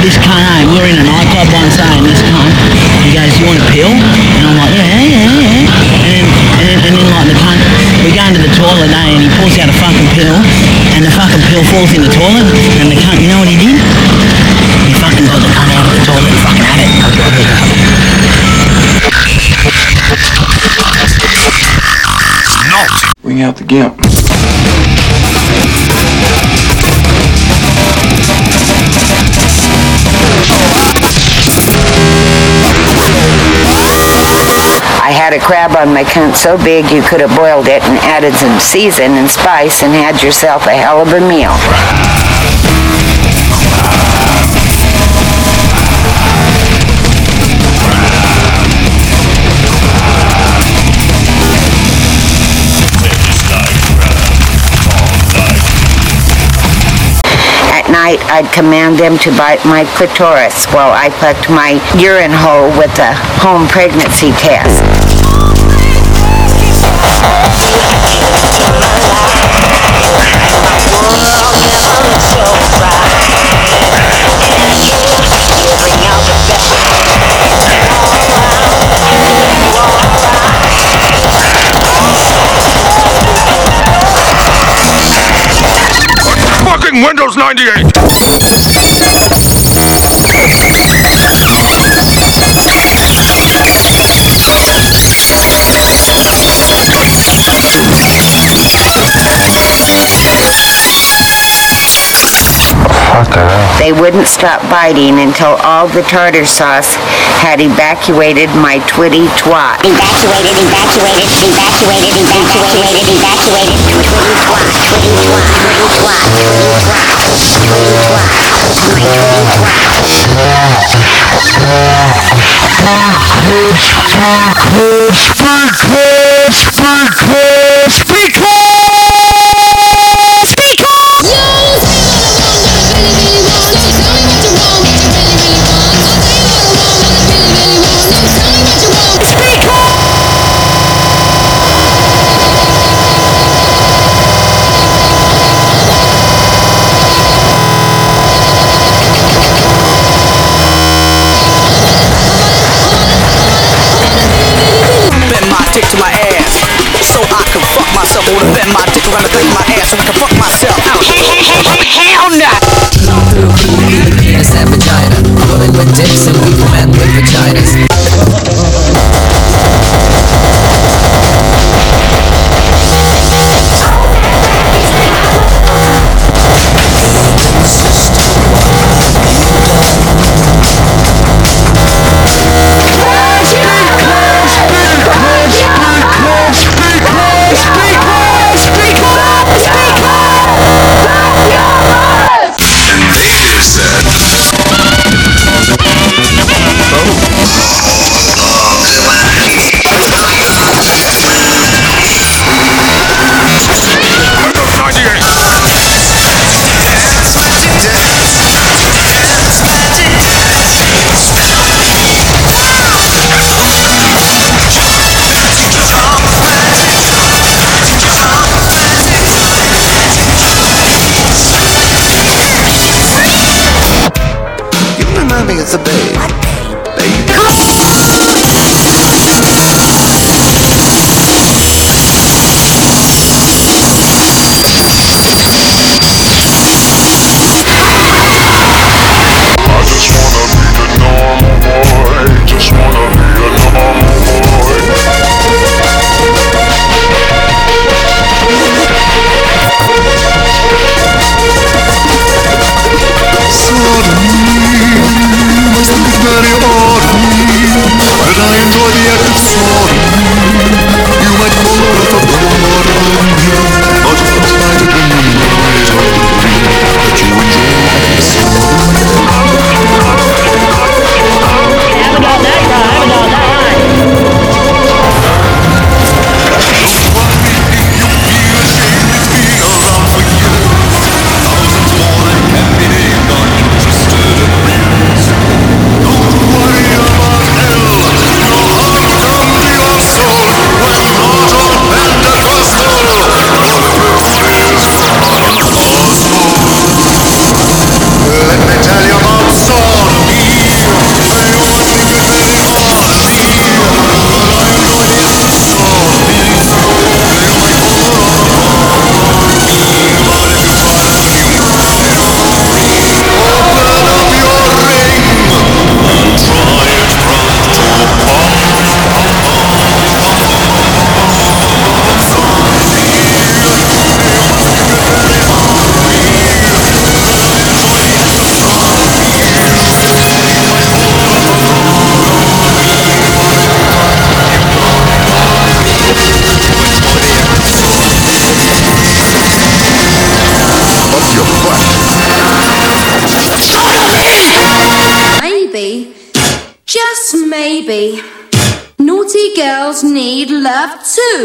this cunt home. We were in a nightclub once day and this cunt, he goes, you want a pill? And I'm like, yeah, yeah, yeah. And then, and then, and then like the cunt, we go into the toilet eh, and he pulls out a fucking pill and the fucking pill falls in the toilet and the cunt, you know what he did? He fucking got the cunt out of the toilet and fucking had it. Bring out the gimp. I had a crab on my cunt so big you could have boiled it and added some season and spice and had yourself a hell of a meal. Night, I'd command them to bite my clitoris while I plucked my urine hole with a home pregnancy test. Fucking Windows 98! They wouldn't stop biting until all the tartar sauce had evacuated my twitty twat. Evacuated, evacuated, evacuated, evacuated, evacuated. Twitty twat, twitty twat, twitty twat, twitty remind maybe. Naughty girls need love too.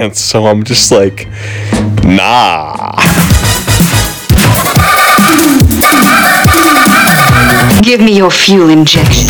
and so I'm just like, nah. Give me your fuel injection.